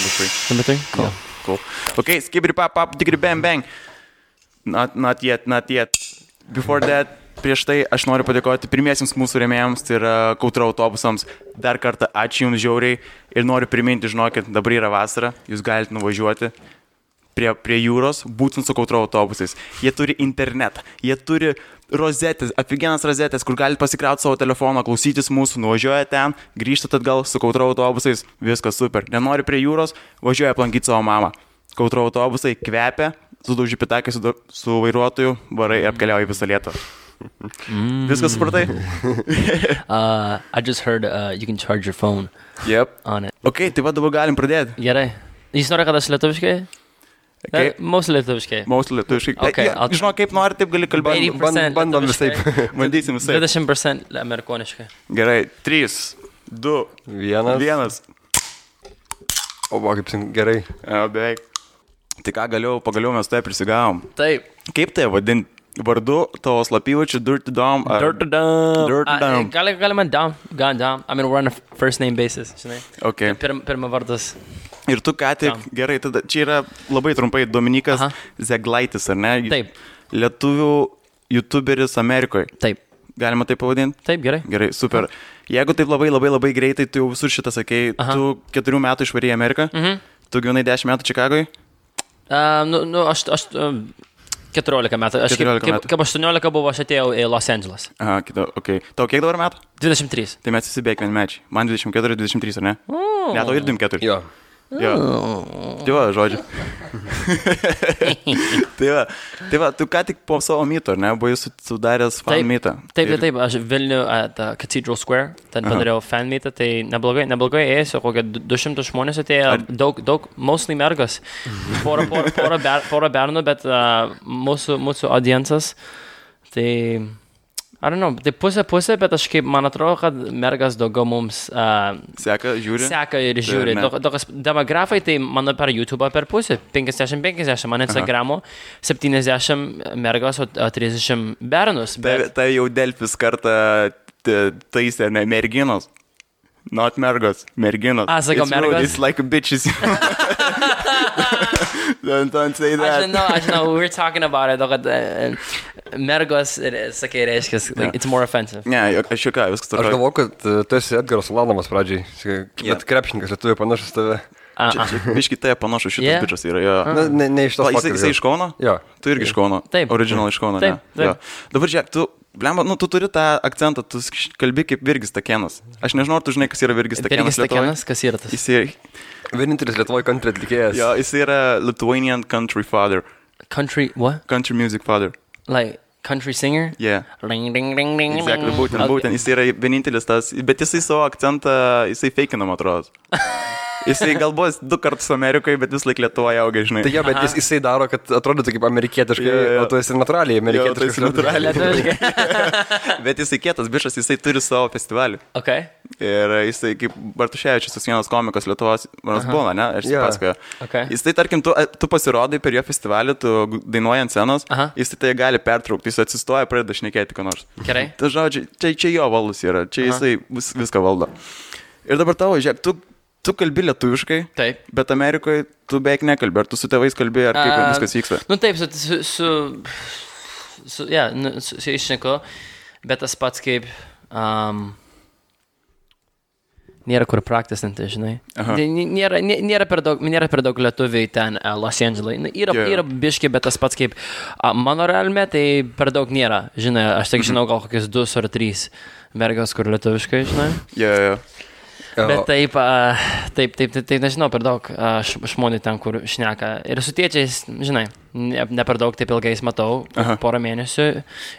number three. Number three? Cool. Yeah, cool. Okay, skibidi pap pap, tikri bang bang. Not, not yet, not yet. Before that, prieš tai aš noriu padėkoti pirmiesiems mūsų rėmėjams, tai yra Kautra autobusams. Dar kartą ačiū Jums žiauriai ir noriu priminti, žinokit, dabar yra vasara, Jūs galite nuvažiuoti prie, prie jūros, būtent su Kautra autobusais. Jie turi internetą, jie turi rozetės, aфиgenas rozetės, kur galite pasikrauti savo telefoną, klausytis mūsų, nuvažiuoja ten, grįžtate atgal su Kautra autobusais, viskas super. Nenori prie jūros, važiuoja aplankyti savo mamą. Kautra autobusai kvepia, sudauži pitakai su, su vairuotoju, varai ir apkeliauja visą lietuvą. Viskas supratai? Uh, I just heard uh, you can charge your phone Yep. on it. Ok, tai va dabar galim pradėti. Gerai. Jis nori, kad aš lietuviškai? Okay. Mūsų lietuviškai. Mūsų lietuviškai. Okay, Ja, Žinau, kaip nori, taip gali kalbėti. 80% Band, bandom visaip. Bandysim visai. 20% amerikoniškai. Gerai, 3, 2, Vienas. 1. O, va, kaip gerai. Ja, beveik. Tai ką galiau, pagaliau mes tai prisigavom. Taip. Kaip tai vadinti? Vardu tavo slapyvačių Dirty Dom. ar- Dirt dam. Dirt dam. Gali, galima dam. Gal dam. I mean, we're on a first name basis, žinai. Okay. Pirm, pirma vardas. Ir tu ką tik, Dam. gerai, tada čia yra labai trumpai Dominikas Aha. Zeglaitis, ar ne? Taip. Lietuvių YouTuberis Amerikoje. Taip. Galima tai pavadinti? Taip, gerai. Gerai, super. Jeigu taip labai labai labai greitai, tu jau visur šitą sakei, Aha. tu keturių metų išvarėjai į Ameriką, Mhm. tu gyvenai dešimt metų Čikagoje, Uh, nu, nu, aš, aš um, 14 metų. Aš 14 kaip, kaip, metų. kaip 18 buvo, aš atėjau į Los Angeles. aha, kita, ok. Tau kiek dabar metų? 23. Tai mes visi beveik vienmečiai. Man 24, 23, ar ne? Oh. Ne, tau ir 24. Jo. Jo. Tai va, žodžiu. tai va, tai va, tu ką tik po savo myto, ne, buvai su- sudaręs fan mytą. Taip, Ir- taip, taip, aš Vilnių uh, Cathedral Square, ten Aha. padariau fan meetą, tai neblogai, neblogai ėjęs, kokie du- 200 žmonės atėjo, Ar- daug, daug, mostly mergas, pora, pora, pora, ber, pora bernų, bet uh, mūsų, mūsų audiencas, tai, I don't know, tai pusė pusė, bet aš kaip, man atrodo, kad mergas daugiau mums uh, Seka, žiūri. seka ir žiūri. ne. Daug- Daugas demografai, tai mano per YouTube per pusę, 50-50, man Instagramo 70 mergos, o o 30 bernus. Tai, Bet... tai jau Delfis kartą taisė, ne merginos. Not mergos, merginos. Ah, sakau, mergos? It's like bitches. don't, don't say Aš that. žinau, aš žinau, we were talking about it, o kad uh, mergos, sakai, reiškia, like, Yeah. it's more offensive. Ne, jo- aš ką, viskas Aš tvarkoja. galvoju, kad e, tu esi Edgaras Ulanomas pradžiai. Bet krepšininkas lietuvių panašus tave. Uh, biški tai panašu, šitas Yeah. yeah. bičias yra jo. Na, ne, ne iš tos O, jisai, jisai iš Kauno? Jo. Tu irgi iš Kauno. Taip. Original iš Kauno. Taip, taip. Jo. Dabar žiūrėk, tu, blemba, nu, tu turi tą akcentą, tu kalbi kaip Virgis Takenas. Aš nežinau, ar tu žinai, kas yra Virgis Takenas. Irgi stakenas, kas yra tas? Jis yra, Vienintelis Lietuvoje country atlikėjas. jo, jis yra Lithuanian country father, Country, what? country music father. Like, country singer? Yeah. Ring, ding, ding, ding, Exactly, būtent, Okay. būtent, jis yra vienintelis tas, bet jisai savo akcentą, jisai feikinam atrodo. Jisai galbūt du kartus Amerikoje, bet vis laik Lietuvoje auga, žinai. Tai jo, bet jis, jisai daro, kad atrodytų kaip amerikietiškai, Jo, jo, jo. o tu esi natūraliai Jo, amerikietiškas. jis natūraliai. Lietuviškai. Bet jisai kietas bišas, jisai turi savo festivalį. Ok. Ir jisai kaip Bartuševičius, tas vienas komikas Lietuvos, manas būna, ne? Aš Jo. yeah. pasakoju. Okay. Jisai, tarkim, tu, tu pasirodai per jo festivalį, tu dainuoji ant scenos, Aha. jisai tai gali pertraukti, jis atsistoja, pradeda šnekėti, ką nors. Gerai. Tai žodžiu, čia, čia jo valdus yra, čia jisai vis, viską valdo. Ir dabar tavo, žiūrėk, tu, tu kalbi lietuviškai, Taip. bet Amerikoje tu beveik nekalbi, ar tu su tėvais kalbi, ar kaip A, viskas vyksta. Nu taip, su, su, su, su, yeah, nu, su, su išneku, bet tas pats kaip, um, nėra kur praktisinti, žinai. Aha. Nė- Nėra, nė- nėra, per daug, nėra per daug lietuviai ten uh, Los Andželai. Nu, Yra, jo. yra biški, bet tas pats kaip a, mano realme, tai per daug nėra. Žinai, aš tik žinau gal kokius du ar trys mergos, kur lietuviškai, žinai. Jo, jo. Bet taip, taip, taip, taip, taip, nežinau, per daug žmonių ten, kur šneka. Ir su tėčiais, žinai. Ne, ne per daug taip ilgai matau, Aha. porą mėnesių.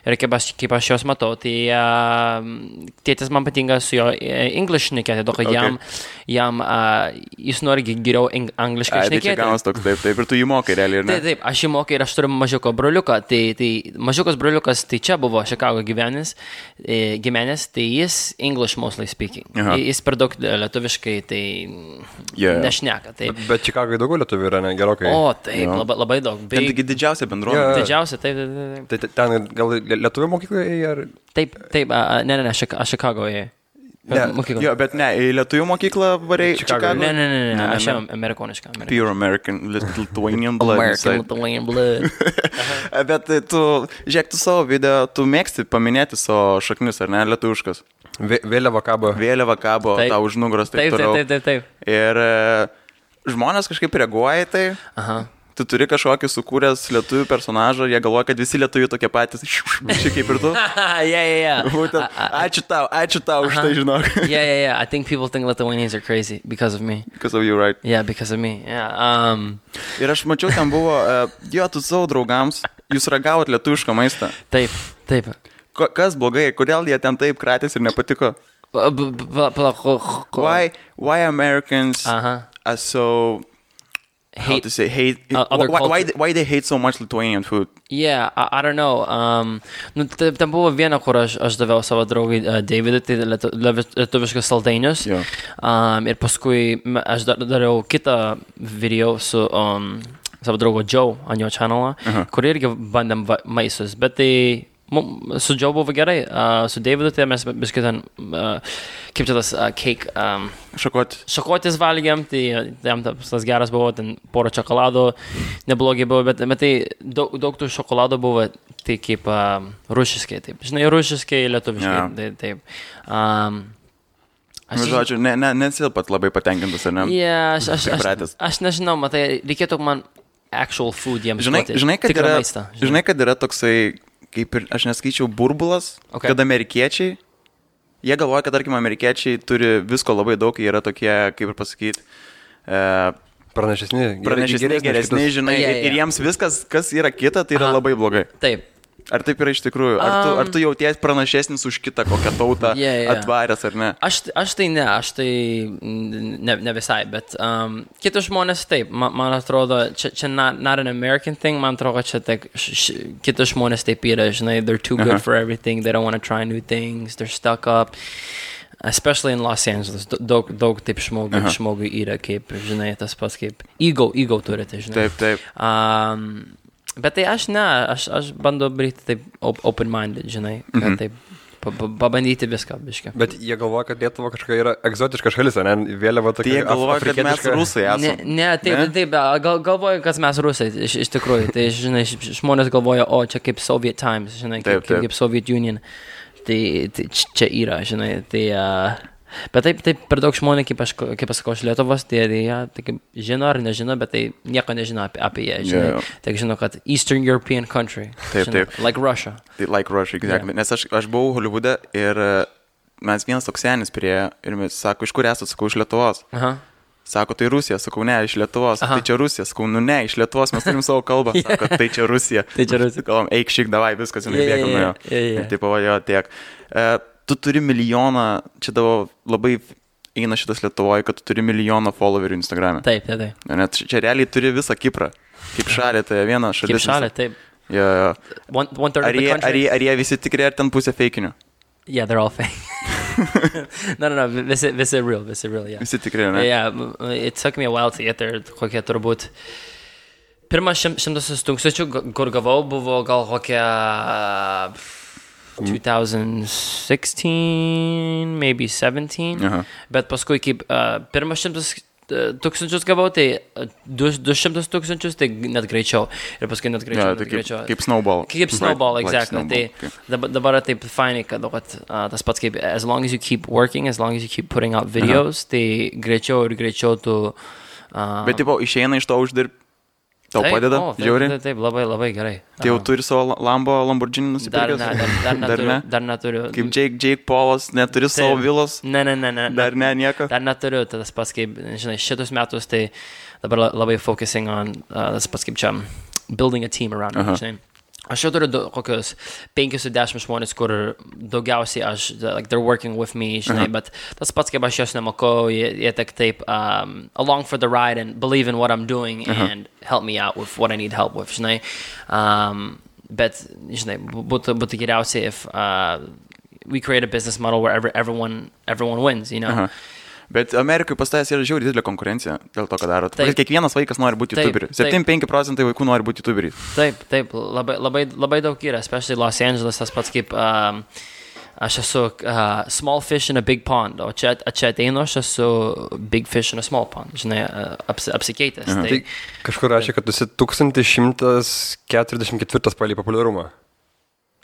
Ir kaip aš, kaip aš jos matau, tai uh, tėtis man patinka su jo e, English šnekėti, todėl kad Okay. jam, jam uh, jis nori geriau angliškai Ai, tai šnekėti. gaunas toks, taip, taip, ir tu jį mokai realiai, ir ne? Taip, taip, aš jį mokiau ir aš turiu mažiuko broliuką. Tai, tai mažiukas broliukas, tai čia buvo Chicago gyvenęs, e, gyvenęs tai jis English mostly speaking. Aha. Jis per daug lietuviškai, tai jo. nešneka. Tai, Bet Čikagai daugiau lietuvių yra, ne, gerokai. o, taip, Jo. labai, labai daug. Ten taigi didžiausia bendruomenė. Jo. didžiausia, taip, taip, taip. Tai te- ten gal lietuvių mokykloje ar... Taip, taip, a, ne, ne, ne, Šik- aš Chicagoje. Ne, Mokykla. Jo, bet ne, į lietuvių mokyklą Chicago. Chicago. Ne, ne, ne, ne, Ne, ne, aš ne. jau amerikonišką. Amerikonišką. Pure American, Lit- Lithuanian blood. American. Lithuanian blood. Bet tai tu, žiūrėk, tu savo video, tu mėgsti paminėti savo šaknis, ar ne, lietuviškas. Vė- Vėliava kabo. Vėliava kabo tau už nugaros, taip, Taip, taip, taip, taip, taip. Ir e, žmonės kažkaip reaguoja į tai. Aha. Tu turi kažkokį sukūręs lietuvių personažą, jie galvoja, kad visi lietuvių tokie patys. Šiek kaip ir tu. yeah, yeah, yeah. Ačiū tau, ačiū tau už tai, žinok. yeah, yeah, yeah. I think people think Lithuanians are crazy because of me. Because of you, right? Yeah, because of me. Yeah. Um, Ir aš mačiau, ten buvo, e, jo, tu savo draugams, jūs ragavot lietuvišką maistą. taip, taip. Ko, kas blogai, kodėl jie ten taip kratės ir nepatiko? Why, why Americans Aha. are so, how Hate. to say, hate, Uh, other why, why, why they hate so much Lithuanian food? Yeah, I, I don't know. Um, nu, tai, ten buvo viena, kur aš, aš daviau savo draugui uh, Davidui, tai lietu, lietu- lietuviškas saldainius. Jo. Um, ir paskui aš dar, dariau kitą video su um, savo draugu Joe ant jo kanalą, Aha. kur irgi bandėm va- maistus. Bet tai su Joe buvo gerai, uh, su Davidu tai mes biskit ten, uh, kaip čia tas uh, cake. Um, Šakot. šakotis valgiam, tai jam tas tas geras buvo, ten porą čokoladų, neblogai buvo, bet, bet tai daug, daug tų šokoladų buvo, tai kaip uh, rušiškai, taip. Žinai, rušiškai, lietuviškai, Jo. tai, taip. Um, Nu, žodžiu, ne, ne, nesi pat labai patenkintas, ar ne? Yeah, aš, aš, aš, Pripratęs. aš nežinau, matai, reikėtų man actual food jiems Žinai, žinai, kad yra, maistą. žinai, kad yra toksai, kaip ir aš neskaičiau, burbulas, Okay. kad amerikiečiai, jie galvoja, kad, tarkim, amerikiečiai turi visko labai daug, jie yra tokie, kaip ir pasakyti, e, Pranešesni. pranešesni, geresni, žinai, Jo, jo, ir, jo. ir jiems viskas, kas yra kita, tai yra Aha. labai blogai. Taip, Ar taip yra iš tikrųjų? Ar tu, ar tu jauties pranašesnis už kitą kokią tautą Yeah, yeah. atvaręs, ar ne? Aš, aš tai ne, aš tai ne, ne visai, bet um, kitos žmonės taip, man, man atrodo, čia, čia not, not an American thing, man atrodo, čia š, kitos žmonės taip yra, žinai, they're too good Aha. for everything, they don't want to try new things, they're stuck up. Especially in Los Angeles, daug, daug taip žmogų, Aha. žmogui yra, kaip, žinai, tas pats kaip ego, ego turite, žinai. Taip, taip. Um, bet tai aš ne, aš, aš bandau daryti taip op- open-minded, žinai, kad Mhm. taip pa- pa- pabandyti viską, biškai. Bet jie galvoja, kad Lietuva kažkokia yra egzotiška šalis, ne? Vėliava Tai tokia. jie galvoja, kad mes rusai Ne, esame. ne, taip, Ne? ne? taip, gal, galvoju, kad mes rusai, iš, iš tikrųjų. Tai, žinai, žmonės galvoja, o čia kaip Soviet Times, žinai, kaip, Taip, taip. kaip, Soviet Union. Tai, tai čia yra, žinai, tai... Uh, bet taip, taip, per daug žmonių, kaip aš, kaip aš sakau, iš Lietuvos, tai jie ja, tai žino ar nežino, bet tai nieko nežino apie, apie ją, žinai. Jo, jo. Tik žino, kad Eastern European country. Taip, žinai, taip. Like Russia. Tai like Rush, exactly. Yeah. Nes aš, aš buvau Holivude ir e, mes vienas toks senis prie ir mes sako, iš kur esate, sakau, iš Lietuvos. Aha. Sako, tai Rusija, sakau, ne, iš Lietuvos. Aha. Tai čia Rusija, sakau, nu ne, iš Lietuvos mes turim savo kalbą. Sako, tai čia Rusija. Tai čia Rusija. Kalbam, eik šik, davai, viskas, bėga nuo jo. jo, jo, jo. Ir taip pavajo tiek. E, tu turi milijoną, čia tavo labai eina šitas Lietuvoje, kad tu turi milijoną followerių Instagram'e. Taip, taip, taip. Net čia realiai turi visą Kiprą. Kaip šalė, tai viena šalis. Kaip visa. taip. Jo, jo. One, one Ar jie, ar, jie, ar jie visi tikri, ar ten pusė feikinių? Yeah, they're all fake. no, no, no. Visi, visi real, visi real, yeah. Visi tikri, ne? Yeah, it took me a while to get there, kokie turbūt. Pirmas šim, šimtasis tūkstančių, kur gavau, buvo gal kokie uh, 2016, maybe 17. Aha. Bet paskui, kaip uh, pirmas šimtas uh, tūkstančius gavau, tai uh, du, du šimtus tūkstančius, tai net greičiau. Ir paskui net greičiau. tai net kaip, greičiau. kaip snowball. Kaip snowball, Right, exactly. Like tai snowball. okay. dabar, dabar taip fainai, kad vat, uh, tas pats kaip, as long as you keep working, as long as you keep putting out videos, tai greičiau ir greičiau tu... Uh, Bet, tipo, išeina iš to uždirbti. Tau taip, padeda, o, taip, žiauri. Taip, taip, labai, labai gerai. Tai jau Aha. turi savo Lambo Lamborghini Dar nusipirkęs? ne, dar, dar, Dar neturiu, ne? dar neturiu. Kaip Jake, Jake Paulas, neturi savo Taip. vilos? Ne, ne, ne, ne. Dar ne, nieko? Dar neturiu, tai tas pats kaip, žinai, šitus metus, tai dabar la- labai focusing on, uh, tas pats kaip čia, building a team around me, žinai. Aš jau turiu du, kokius 5-10 žmonės, kur daugiausiai aš, like, they're working with me, žinai, bet tas pats, kaip aš jos nemokau, jie, jie tik taip um, along for the ride and believe in what I'm doing and help me out with what I need help with, žinai. Um, bet, žinai, būtų, būtų geriausiai if uh, we create a business model where every, everyone, everyone wins, you know? Bet Amerikai pas tavęs yra žiauriai didelė konkurencija dėl to, ką daro. Taip. Kiekvienas vaikas nori būti YouTuberiu. taip. 75 procentai vaikų nori būti YouTuberiai. Taip, taip, labai, labai, labai daug yra, especially Los Angeles, tas pats kaip um, aš esu uh, small fish in a big pond, o čia, čia ateinu, aš esu big fish in a small pond, žinai, uh, apsi, apsikeitęs. Tai Tai, kažkur rašė, kad tu esi 1144 palį populiarumą.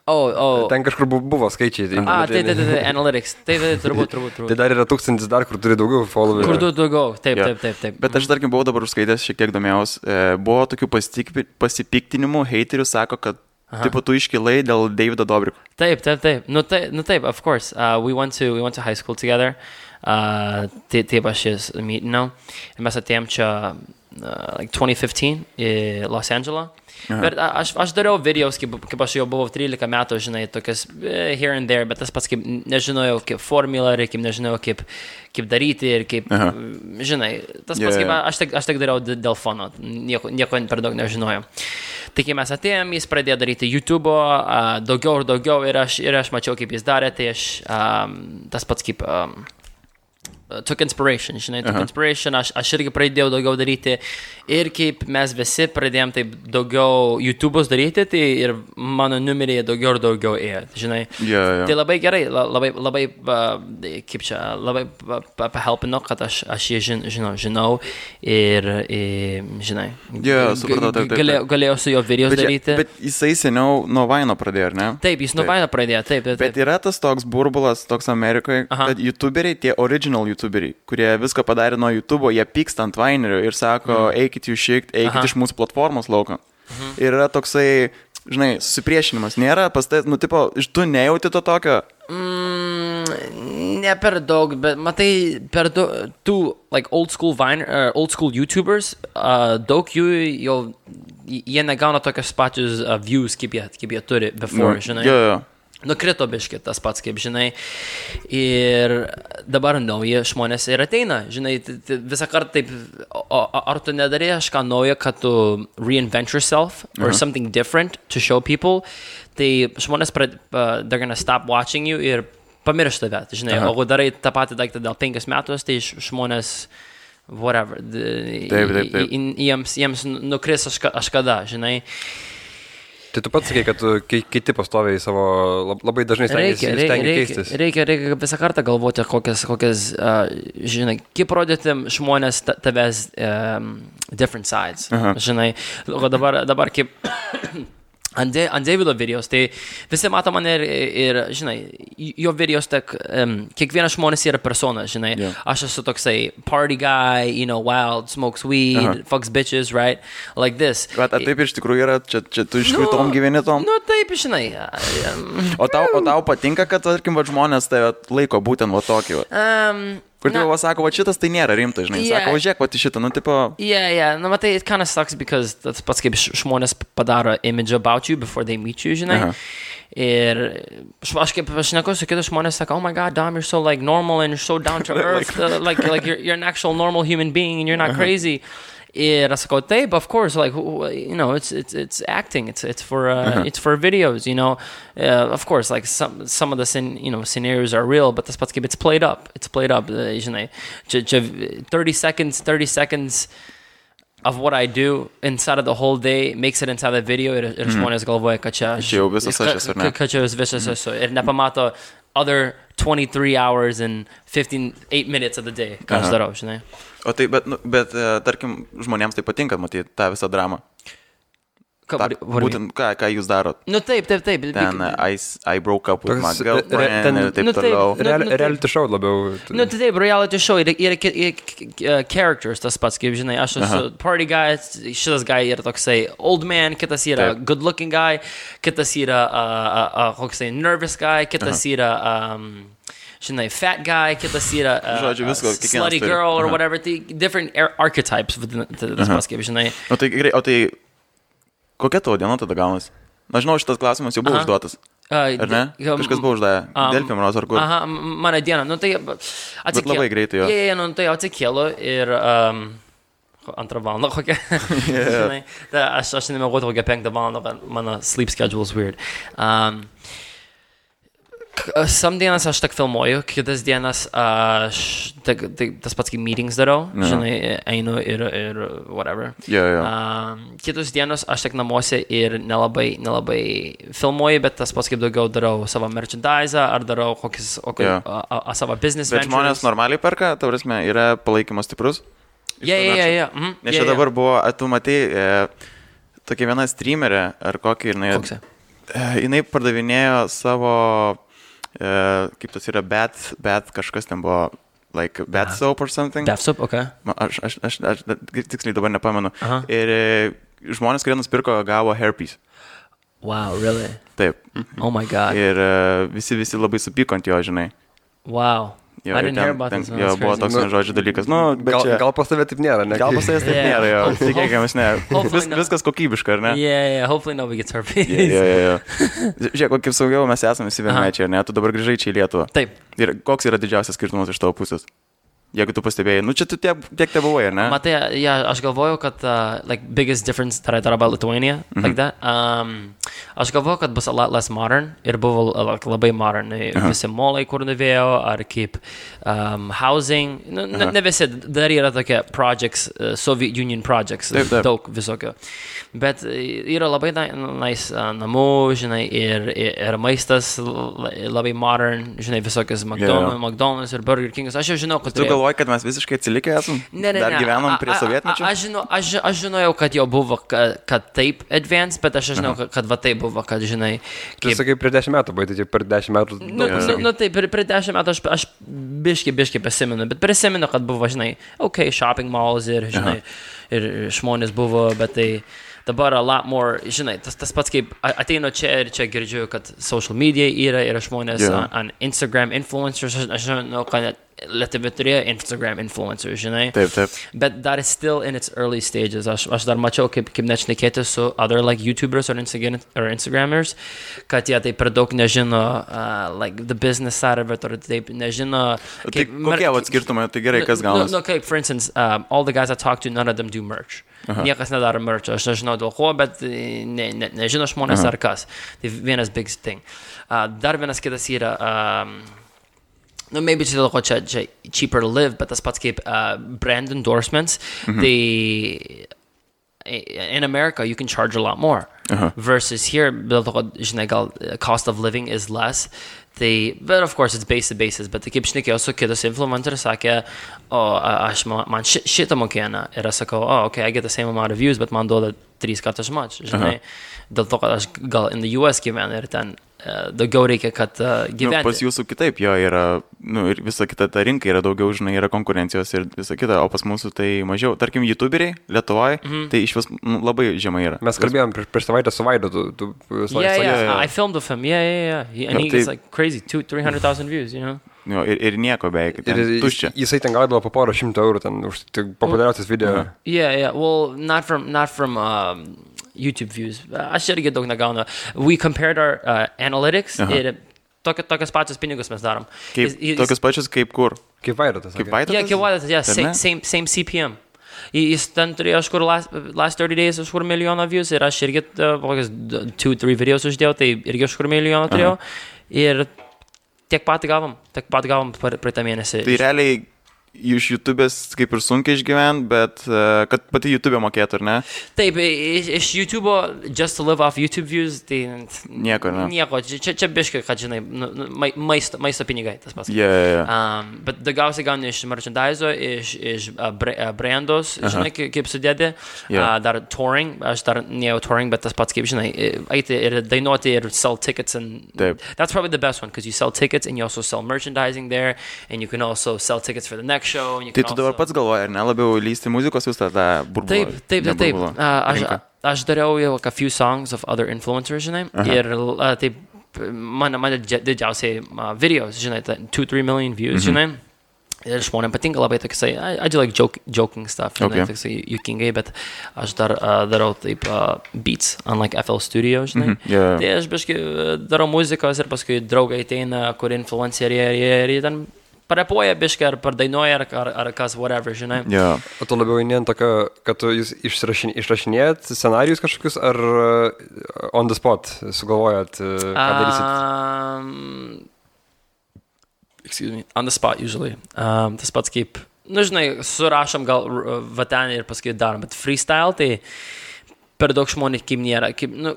Oh, oh, Ten kažkur bu- buvo skaičiai. tai- ah, tai, tai, tai, tai, analytics, tai, tai, turbūt, turbūt, Tai turbūt. dar yra tūkstantis dar, kur turi daugiau followerių. Kur du daugiau, taip, Jo. taip, taip, taip. Bet aš, tarkim, buvau dabar užskaitęs, šiek tiek domėjaus. E, buvo tokių pasipiktinimų, heiterių sako, kad tipo, tu iškilai dėl Davido Dobriko. Taip, taip, taip. Nu, taip, nu, taip of course. Uh, we, went to, we went to high school together. Uh, tai- taip aš jas mytinau. Ir mes atėjom čia uh, like 2015 į Los Andželą. Bet aš, aš dariau videos, kaip, kaip aš jau buvau 13 metų, žinai, tokias eh, here and there, bet tas pats kaip nežinojau, kaip formulą reikia, nežinojau, kaip, kaip daryti ir kaip, Aha. žinai, tas pats jo. kaip aš tik, aš tik dariau dėl fono, nieko, nieko per daug nežinojau. Tai kai mes atėjom, jis pradėjo daryti YouTube, uh, daugiau ir daugiau ir aš, ir aš mačiau, kaip jis darė, tai aš um, tas pats kaip um, took inspiration, žinai, took Aha. inspiration, aš, aš irgi pradėjau daugiau daryti ir kaip mes visi pradėjom taip daugiau YouTube'us daryti, tai ir mano numeriai daugiau ir daugiau ėjo, žinai. Jo, jo. Tai labai gerai, la- labai, labai, uh, kaip čia, labai pa- pa- pahelpino, kad aš, aš jį žin, žinau, žinau ir, ir žinai, Jo, supratau, taip, taip, galėjau, galėjau su jo videos Bet, daryti. bet jisai seniau nuo Vaino pradėjo, ar ne? Taip, jis nuo vaino pradėjo, taip, taip. Bet taip. yra tas toks burbulas, toks Amerikoje, Aha. kad YouTuberiai, tie original YouTuberiai, kurie viską padarė nuo YouTube, jie pyksta ant Vainerio ir sako, eikit jūs šiek, eikit Aha. iš mūsų platformos lauko. Ir yra toksai, žinai, susipriešinimas. Nėra, pastai, nu, tipo, iš tu nejauti to tokio. Mm, ne per daug, bet matai, per daug, tų, like, old school, vine, uh, old school YouTubers, uh, daug jų jau, jie negauna tokios pačios uh, views, kaip jie, kaip jie turi before, žinai. Jo, jo. Nukrito biški tas pats, kaip žinai. Ir dabar nauji žmonės ir ateina, žinai, visą kartą taip, o, ar tu nedarai kažką naujo, kad tu reinvent yourself or something different to show people, tai žmonės, prad, uh, they're gonna stop watching you ir pamirš tave, žinai, Aha. o jeigu darai tą patį daiktą dėl penkias metus, tai žmonės whatever. Taip, taip, taip. Jiems, jiems nukris kažka- kažkada, žinai. Tai tu pats sakai, kad tu kei- keiti pastoviai savo, lab- labai dažnai stengiasi Reikia, reikia, stengi reikia, keistis. reikia, reikia visą kartą galvoti, kokias, kokias uh, žinai, kaip rodyti žmonės ta- tavęs um, different sides. Aha. Žinai, dabar, dabar kaip ant, De, ant Davido videos, tai visi mato mane ir, ir žinai, jo videos, tak, um, kiekvienas žmonės yra persona, žinai. Jo. Aš esu toksai party guy, you know, wild, smokes weed, Aha. fucks bitches, right? Like this. Bet taip iš tikrųjų yra, čia, čia tu iš tikrųjų tom gyveni tom. Nu, taip, žinai. Um, O tau, o tau patinka, kad, tarkim, va, žmonės tave laiko būtent va tokį. Va. um, Kur na- va sako, va šitas tai nėra rimtas, žinai. Yeah. Sako, važiuok, va į šitą, nu, tipo, Yeah, yeah. Nu, matai, it kind of sucks because tas pats kaip žmonės padaro image about you before they meet you, žinai. Aha. Ir aš kaip aš neku su kitais žmonės, sako, oh my god, Dom, you're so like normal and you're so down to earth, uh, like, like you're, you're an actual normal human being and you're not crazy. Ir aš taip, of course, like, you know, it's, it's, it's acting, it's, it's for, uh, it's for videos, you know. Uh, of course, like, some, some of the, scen- you know, scenarios are real, but the pats kaip it's played up, it's played up, uh, žinai. Čia, čia 30 seconds, 30 seconds of what I do inside of the whole day makes it inside the video ir, ir žmonės galvoja, kad čia aš. Čia jau visas aš esu, ne? Kad, čia visas esu. Ir nepamato other 23 hours and 15, 8 minutes of the day, ką aš Aha. darau, žinai. o tai, bet, nu, bet, e, tarkim, žmonėms tai patinka matyti tą visą dramą. Ką, Ta, mean? būtent, ką, ką jūs darot. Nu taip, taip, taip. Ten, e, I, s- I broke up with my Toks, e, girlfriend ten- ir taip nu, taip. toliau. Nu, Real, nu, taip. reality show labiau. Nu, tai taip, reality show ir, ir, ir, ir uh, characters tas pats, kaip žinai, aš esu party guy, šitas guy yra toksai old man, kitas yra Taip. good looking guy, kitas yra uh, uh, uh, koksai nervous guy, kitas yra, um, žinai, fat guy, kitas yra uh, Žodžiu, visko, uh, kiekvienas slutty girl or Aha. whatever, tai different ar- archetypes, tas pats, kaip žinai. O tai, o tai Kokia tavo diena tada gaunasi? Na, žinau, šitas klausimas jau buvo Aha. užduotas. Ar ne? Kažkas buvo uždavę. um, Delfim, Ros, ar kur? Aha, mano diena, nu tai atsikėliau. labai greitai jo. Jie, nu tai atsikėliau ir um, antrą valandą kokią. Žinai, tai aš, aš nemegoti kokią penktą valandą, kad mano sleep schedule is weird. Um, Sam dienas aš tik filmuoju, kitas dienas aš tik, tik, tas pats kaip meetings darau, Aha. žinai, einu ir, ir whatever. Jo, jo. Um, kitus dienos aš tik namuose ir nelabai, nelabai filmuoju, bet tas pats kaip daugiau darau savo merchandise ar darau kokius, kokį, Jo. a, a, a, savo business Bet žmonės ventures. normaliai perka, tau prasme, yra palaikymas stiprus. Yeah, yeah, yeah, yeah. Mhm, Nes yeah, čia dabar buvo, tu matai, e, tokia viena streamerė, ar kokį, jinai, Koks e, jinai pardavinėjo savo, e, kaip tas yra, bet, bet kažkas ten buvo, like, bet soap or something. Death Soup, ok. Aš, aš, aš, aš, tiksliai dabar nepamenu. Aha. Ir e, žmonės, kurie nusipirko, gavo herpes. Wow, really? Taip. Oh my god. Ir e, visi, visi labai supyko ant jo, žinai. Wow. Jo, I didn't hear about this. man, Jo, buvo toks, Nu, žodžiu, dalykas. Nu, Gal, čia, gal pas tave taip nėra, ne? gal pas tavęs taip Yeah. nėra, jo. Tikėkimės, ne. Vis, not. viskas kokybiška, ar ne? Yeah, yeah, hopefully nobody gets herpes. Jo, jo, jo. Žiūrėk, kaip saugiau mes esame visi vienmečiai, ar ne? Tu dabar grįžai čia į Lietuvą. Taip. Ir koks yra didžiausias skirtumas iš tavo pusės? Jeigu tu pastebėjai, nu čia tu tiek, tiek te buvai, ne? Matai, ja, aš galvoju, kad uh, like biggest difference that I thought about Lithuania, Mhm. like that. Um, aš galvoju, kad bus a lot less modern ir buvo uh, like, labai modern. Aha. Visi molai, kur nuvėjo, ar kaip um, housing. Nu, ne, Aha. ne visi, dar yra tokie projects, uh, Soviet Union projects, Taip, taip. daug visokio. Bet uh, yra labai nice uh, namų, žinai, ir, ir, ir maistas labai modern, žinai, visokios McDonald's, jo. McDonald's ir Burger Kingas. Aš jau žinau, kad Tu galvoji, kad mes visiškai atsilikę esam? Ne, ne, Dar ne. gyvenom A- prie sovietmečio? Aš, žinau, aš, aš žinojau, kad jau buvo, kad, kad taip advanced, bet aš žinau, kad, kad va taip buvo, kad žinai. Tu sakai, prieš dešimt metų, bet tai per dešimt metų. Nu, daug nu, pasikeitė. nu taip, prieš dešimt metų aš, aš biški, biški prisimenu, bet prisimenu, kad buvo, žinai, ok, shopping malls ir, žinai, ir žmonės buvo, bet tai dabar a lot more, žinai, tas, tas pats kaip ateinu čia ir čia girdžiu, kad social media yra, yra žmonės yeah. ant Instagram influencers, aš, aš žinau, kad net Lietuvė turėjo Instagram influencers, žinai. Taip, taip. Bet dar is still in its early stages. Aš, aš dar mačiau, kaip, kaip nešnekėti su other like YouTubers or, Instagram, or Instagrammers, kad jie taip per daug nežino uh, like the business side of it, or taip nežino. Tai kokie vat skirtumai, tai gerai, kas No, gaunasi? no, kaip, for instance, um, all the guys I talk to, none of them do merch. Aha. Niekas nedaro merch, aš nežinau dėl ko, bet e, ne, ne, nežino žmonės Aha. ar kas. Tai vienas big thing. Uh, dar vienas kitas yra. Um, Nu, maybe čia dėl ko čia, čia cheaper to live, bet tas pats kaip uh, brand endorsements, Mhm. tai in America you can charge a lot more. Aha. Versus here, dėl to, kad, žinai, gal uh, cost of living is less. Tai, but of course, it's base to basis, bet tai kaip šnekėjau su kitas influenceris, sakė, o a- aš man, man ši, šitą mokėna ir aš sakau, o, okay, I get the same amount of views, bet man duoda trys kartus much, žinai. Dėl to, kad aš gal in the US gyvenu ir ten uh, daugiau reikia, kad uh, Nu, pas jūsų kitaip jo yra, nu, ir visa kita ta rinka yra daugiau, žinai, yra konkurencijos ir visa kita, o pas mūsų tai mažiau. Tarkim, YouTuberiai Lietuvoje, Mhm. tai iš vis nu, labai žemai yra. Mes kalbėjom prieš, prieš savaitę su Vaidu, tu, tu sakė, Yeah, yeah, yeah. I filmed with him. Yeah, yeah, yeah. He, and No, he gets tai- like crazy, two, three hundred thousand views. You know. Jo, ir, ir nieko beveik. Ir Tuščia. jisai ten gaudavo po porą šimtų eurų ten už populiariausias video. Yeah, yeah. Well, not from not from um, YouTube views. Aš irgi daug negaunu. We compared our uh, analytics. Aha. Ir tokia, tokias pačias pinigus mes darom. Kaip, Jis- jis- tokius pačius kaip kur. Kaip Vaidu tas. Kaip. Vaidas? Yeah, kaip vadas, yeah, same, same, same CPM. Jis ten turėjo kažkur last, last 30 days kažkur milijoną views ir aš irgi uh, kokius 2-3 videos uždėjau, tai irgi kažkur milijoną turėjau. Ir tiek pat gavom, tiek pat gavom praeitą mėnesį. Tai realiai iš YouTube'ės kaip ir sunkiai išgyvent, bet uh, kad pati YouTube mokėtų, ar ne? Taip, iš, iš YouTube, just to live off YouTube views, tai Nieko, ne? Nieko, čia, čia, biškai, kad žinai, nu, nu, mai- maisto, maisto pinigai tas pats. Yeah, yeah, yeah. Um, bet daugiausiai gauni iš merchandise, iš, iš uh, uh, brandos, Aha. žinai, kaip, kaip sudėti. Jo. Uh, dar touring, aš dar nejau touring, bet tas pats kaip, žinai, eiti ir dainuoti ir sell tickets. And Taip. that's probably the best one, because you sell tickets and you also sell merchandising there, and you can also sell tickets for the next you Tai tu dabar pats galvoji, ar ne labiau lysti muzikos visą tą burbulą? Taip, taip, taip. taip. Uh, aš, rinką? aš dariau jau a few songs of other influencers, žinai. Aha. Ir uh, taip, mano, mano didžia- didžiausiai uh, videos, žinai, 2-3 million views, Mhm. žinai. Ir žmonėms patinka labai toksai, I, I do like joke, joking stuff, žinai, Okay. toksai juokingai, bet aš dar uh, darau taip uh, beats on like FL Studio, žinai. Mhm, jo, jo. Tai aš biškai darau muzikos ir paskui draugai ateina, kur influenceriai ir, ir ten parepuoja biškai ar pardainuoja ar, ar, ar kas, whatever, žinai. Jo. O tu labiau eini ant tokio, kad tu jūs išrašin, išrašinėjat scenarius kažkokius ar uh, on the spot sugalvojat, uh, ką darysit? Um, excuse me, on the spot usually. Um, tas pats kaip, nu žinai, surašom gal uh, vatenį ir paskui darom, bet freestyle tai per daug žmonių kaip nėra. Kaip, nu,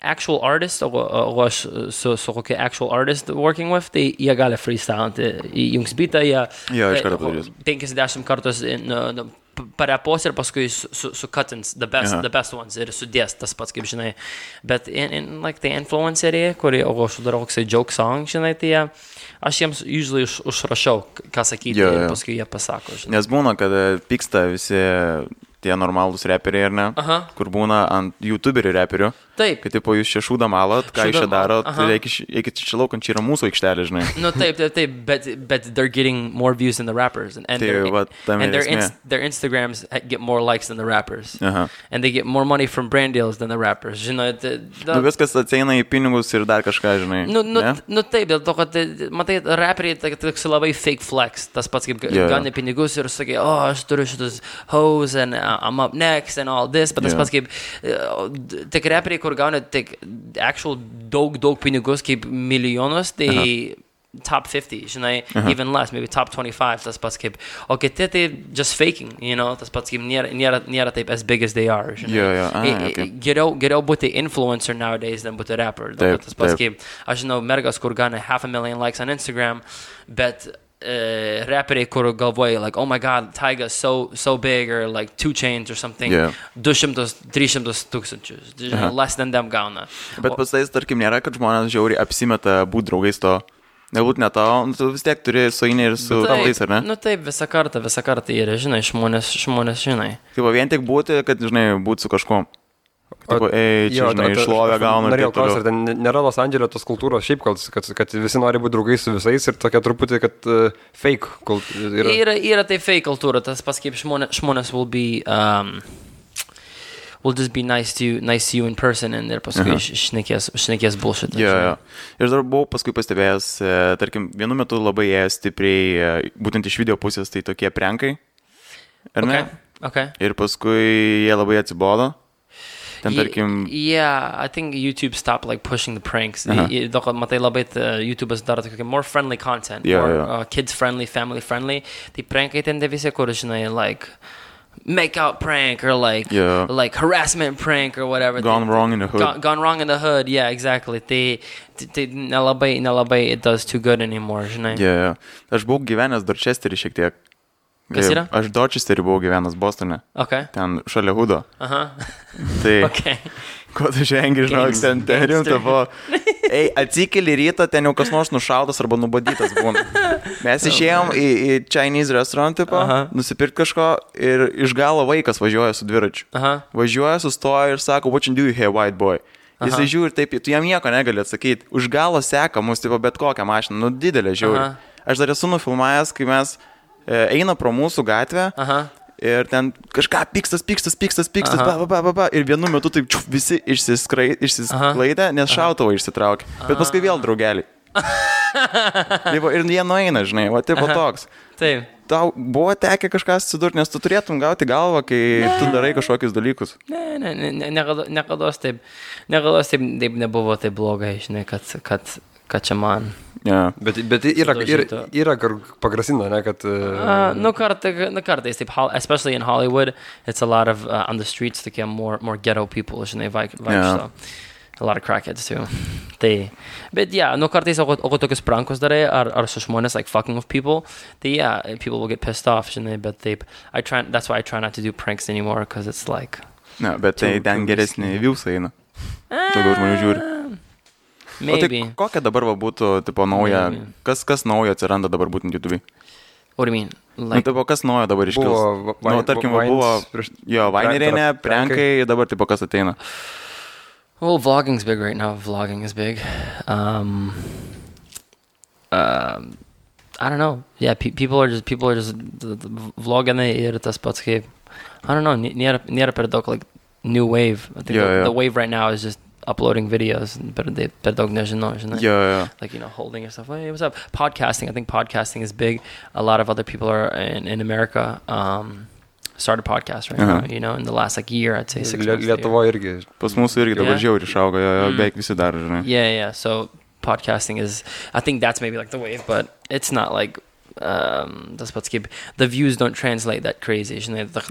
actual artist, o, o aš su, su kokia actual artist working with, tai jie gali freestylinti. Jungs bitą, jie Jo, iš e, karto padarysiu. 50 kartus nu, nu, p- parepos ir paskui su, su, su the best, Aha. the best ones ir sudės tas pats, kaip žinai. Bet in, in, like, tai influenceriai, kurie, o aš darau koksai joke song, žinai, tai jie, aš jiems usually už, užrašau, ką sakyti, Jo, jo. paskui jie pasako, žinai. Nes būna, kad e, pyksta visi tie normalūs reperiai, ar ne? Aha. Kur būna ant YouTuberių reperių. Taip, Kad tipo jūs čia šūdą malot, ką jūs čia darot, tai eikit čia laukant, čia yra mūsų aikštelė, žinai. No, taip, taip, taip, but but they're getting more views than the rappers, and and, Tai tame and their, ins, their Instagrams get more likes than the rappers, Aha. and they get more money from brand deals than the rappers. Žinai, tai, Nu, viskas ateina į pinigus ir dar kažką, žinai. Nu, nu, ne? nu taip, dėl to, kad, e, matai, raperiai tai toks labai fake flex, tas pats kaip yeah. gani pinigus ir sakai, o, oh, aš turiu šitus hoes and uh, I'm up next and all this, bet tas Jo. pats kaip, d- tik raperiai, kur gauna tik actual daug, daug pinigus kaip milijonus, tai top 50, žinai, even less, maybe top 25, tas pats kaip, o kiti tai just faking, you know, tas pats kaip nėra, nėra, nėra taip as big as they are, žinai. Jo, jo, ai, I- I- okay. geriau, geriau būti influencer nowadays than būti rapper. Dėl to Taip, Tas pats taip. kaip, aš žinau, mergas, kur gana half a million likes on Instagram, bet uh, rapperiai, kur galvoja, like, oh my god, Tyga's so, so big, or like two chains or something, Yeah. 200-300 tūkstančius, žinai, Aha. less than them gauna. Bet pas tais, tarkim, nėra, kad žmonės žiauriai apsimeta būti draugais to. Galbūt ne tau, nu, tu vis tiek turi suinį ir su tais, ar ne? Nu taip, visą kartą, visą kartą yra, žinai, žmonės, žmonės žinai. Taip, vien tik būti, kad, žinai, būti su kažkuo. Taip, ei, čia, Jo, žinai, ta- ta- šlovę aš gauna. Norėjau klausti, ar ten nėra Los Andželio tos kultūros šiaip, kad, kad, kad visi nori būti draugais su visais ir tokia truputį, kad uh, fake kultūra. Yra, yra, yra tai fake kultūra, tas pats kaip žmonės, žmonės will be, um, will just be nice to you, nice to you in person and ir paskui šnekės, šnekės bullshit. Jo, jo. Ir dar buvau paskui pastebėjęs, e, tarkim, vienu metu labai ėjo stipriai, e, būtent iš video pusės, tai tokie prenkai. Ar ne? Okay. okay. Ir paskui jie labai atsibodo. Ten, Ye- tarkim, Yeah, I think YouTube stopped like pushing the pranks. Aha. I- Dėl ko matai labai t- YouTube'as daro tokį more friendly content, Jo, more jo. Uh, kids friendly, family friendly. Tai prankai ten tie visi, kur žinai, like make out prank or like Jo. like harassment prank or whatever. Gone Tai- wrong in the hood. Gone, gone wrong in the hood, yeah, exactly. Tai, tai, tai nelabai, nelabai it does too good anymore, žinai. yeah, yeah. aš buvau gyvenęs Dorchesterį šiek tiek. Kas yra? Aš Dorchesterį buvau gyvenęs Bostone, Okay. ten šalia Hudo. Aha. Tai, Okay. ko tu žengi, žinok, ten, ten rimta buvo. Ei, atsikeli rytą, ten jau kas nors nušautas arba nubadytas būna. Mes išėjom į, į Chinese restaurant, tipo, nusipirkti kažko ir iš galo vaikas važiuoja su dviračiu. Aha. Važiuoja, sustoja ir sako, what you do here, white boy. Jis žiūri taip, tu jam nieko negali atsakyti. Už galo seka mus, tipo, bet kokią mašiną, nu didelė žiūri. Aha. Aš dar esu nufilmavęs, kai mes eina pro mūsų gatvę. Aha. Ir ten kažką pykstas, pykstas, pykstas, Aha. ba, ba, ba, ba, ba, ir vienu metu taip čiuf, visi išsisklaidė, nes šautuvą išsitraukė. Bet paskui vėl draugeliai. Taip, ir jie nueina, žinai, o tipo toks. Taip. Tau buvo tekę kažką susidurti, nes tu turėtum gauti galvą, kai tu darai kažkokius dalykus. Ne, ne, ne, ne, niekada- taip, niekados taip, taip nebuvo taip blogai, žinai, kad, kad, kad čia man. Yeah. Bet, bet yra, yra, Sudaužyta. yra kur pagrasina, ne, kad... Uh, Uh, nu, kartai, nu, kartais taip, hol- especially in Hollywood, it's a lot of, uh, on the streets, tokie more, more ghetto people, žinai, vaik- vaikšto. A lot of crackheads too. Tai, bet yeah, nu kartais, o, o tokius prankus darai, ar, ar su žmonės, like fucking with people, tai yeah, people will get pissed off, žinai, bet taip, I try, that's why I try not to do pranks anymore, because it's like, Ne, bet tai Too- ten too geresnį viewsą eina. Daugiau žmonių žiūri. O tai maybe. kokia dabar va būtų, tipo, nauja, Maybe. kas, kas naujo atsiranda dabar būtent YouTube? What do you mean? Na, Like, tipo, kas naujo dabar iškils? Buvo va- nu, tarkim, va, buvo, prieš- jo, vainerinė, Prank- prankai. prankai, dabar, tipo, kas ateina. Well, vlogging's big right now. Vlogging is big. Um, um, I don't know. Yeah, pe- people are just people are just vloginai ir tas pats kaip. I don't know. nė- Nėra, nėra per daug like new wave. I think Yeah, the, yeah. the wave right now is just uploading videos. Per, they, per daug nežinau, žinai. Jo, jo. Like you know, holding yourself. Hey, what's up? Podcasting. I think podcasting is big. A lot of other people are in, in America. Um, started podcasts right Uh-huh. now. You know, in the last like year, I'd say six Lie- months. to. Lietuvoje irgi. Pas mūsų irgi dabar Yeah. žiauriai išaugo, jo, jo, Mm. beveik visi dar, žinai. Yeah, yeah. So podcasting is, I think that's maybe like the wave, but it's not like. Um, pats kaip the views don't translate that crazy žinai tas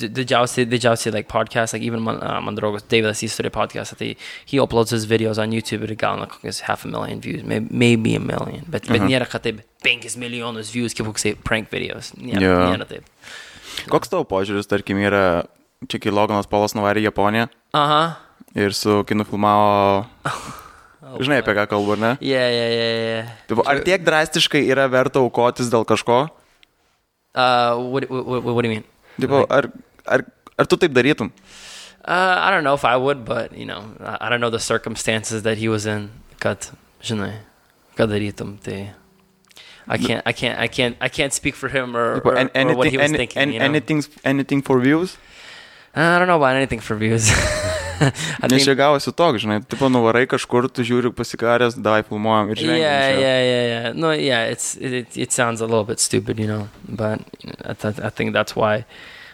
di- didžiausi didžiausi like podcast like even man, uh, man draugas Davidas jis turi podcast tai he uploads his videos on YouTube ir gauna kokias half a million views maybe, maybe a million bet, bet Mhm. nėra kad taip 5 milijonus views kaip koksai prank videos. Nėra, Yeah. nėra taip Koks tavo požiūris, tarkim, yra, čia kai Loganas Polas nuvarė į Japoniją aha. Ir su kinu filmavo, žinai apie ką kalbu, ar ne? yeah yeah yeah yeah ar tiek drastiškai yra verta aukotis dėl kažko? uh, what, what, what, do you mean Tipo, ar, ar, ar tu taip darytum? Uh, I don't know if I would, but you know, I, don't know the circumstances that he was in. Kad, žinai, kad darytum, tai I can't, I can't, I can't, I can't speak for him or, or, an- or what he anything, was any, thinking. an- you know? anything, anything for views? I don't know about anything for views. Nes čia gavosi toks, žinai, tipo nuvarai kažkur, tu žiūri pasikaręs, davai filmuojam ir yeah, žinai. yeah, yeah, yeah. No, yeah, it's it, it, it sounds a little bit stupid, you know, but I, th- I think that's why,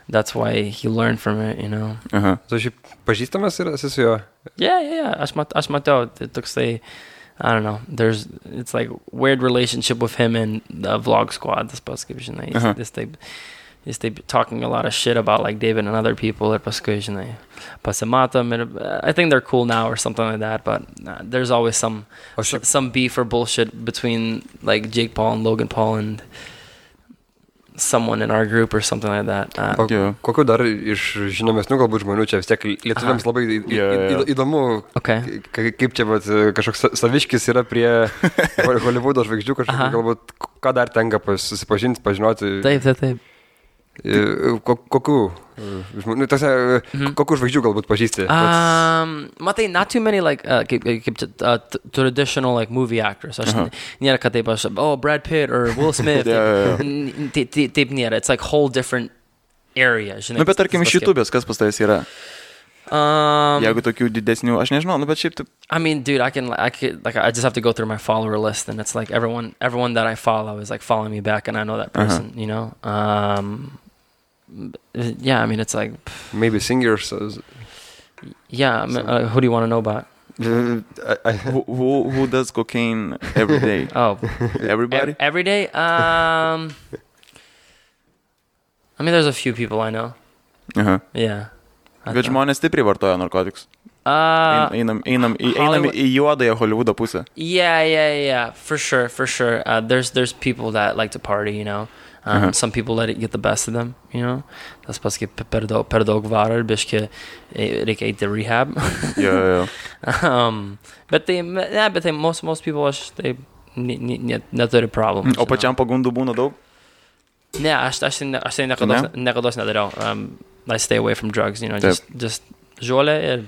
that's why he learned from it, you know. Aha. Tu šiaip pažįstamas ir esi su juo. Yeah, yeah, yeah. Aš, mat, aš matau, tai toksai, I don't know, there's, it's like weird relationship with him and the vlog squad, tas pats, kaip žinai, jis, Uh-huh. jis taip, jis taip talking a lot of shit about like David and other people ir paskui, žinai, pasimatom ir I think they're cool now or something like that, but uh, there's always some, šiaip, some beef or bullshit between like Jake Paul and Logan Paul and someone in our group or something like that. Uh, o Jo. kokiu dar iš žinomesnių galbūt žmonių čia vis tiek lietuviams Aha. labai į- jo, jo. į- įdomu, okay. ka- kaip čia vat, kažkoks sa- saviškis yra prie Hol- Hollywoodo žvaigždžių, Aha. galbūt ką dar tenka susipažinti, pažinoti. Taip, taip, taip. E, ko- Kokių e, žmonių, tose, Mhm. kokių žvaigždžių galbūt pažįsti? Um, matai, not too many like uh, kaip, kaip čia, uh, t- traditional like movie actors. Aš Aha. uh-huh. nėra, kad taip aš, oh, Brad Pitt or Will Smith. Jo, jo, jo. N- Taip, taip, taip nėra. It's like whole different area, žinai. Nu, bet tarkim, Tas iš pats kaip- YouTube'ės kas pas tavęs yra? Um, Jeigu tokių didesnių, aš nežinau, nu, bet šiaip taip. I mean, dude, I can, I can, like, I just have to go through my follower list, and it's like everyone, everyone that I follow is like following me back, and I know that Uh-huh. person, you know. Um, yeah, I mean, it's like, Maybe singers. uh, yeah. I mean, uh, who do you want to know about? I- I- Who, who, who does cocaine every day? Oh, Everybody? Ev- every day? Um, I mean, there's a few people I know. Aha. Yeah. I Bet thought- žmonės stipriai vartoja narkotikus. Uh, Einam, einam, į- einam Hollywood- į juodąją Hollywoodo pusę. yeah, yeah, yeah, for sure, for sure. Uh, there's there's people that like to party, you know. Um, Uh-huh. Some people let it get the best of them, you know. Tas pats kaip per daug, per daug varo ir biški e, reikia eiti į rehab. Jo, jo, jo. um, bet tai, ne, bet tai most, most people aš tai ni- ni- net, neturi problemų. O pačiam pagundų būna daug? Ne, aš, aš, tai ne- aš tai niekada niekados nedariau. Um, I stay away from drugs, you know, Taip. just, just žolė ir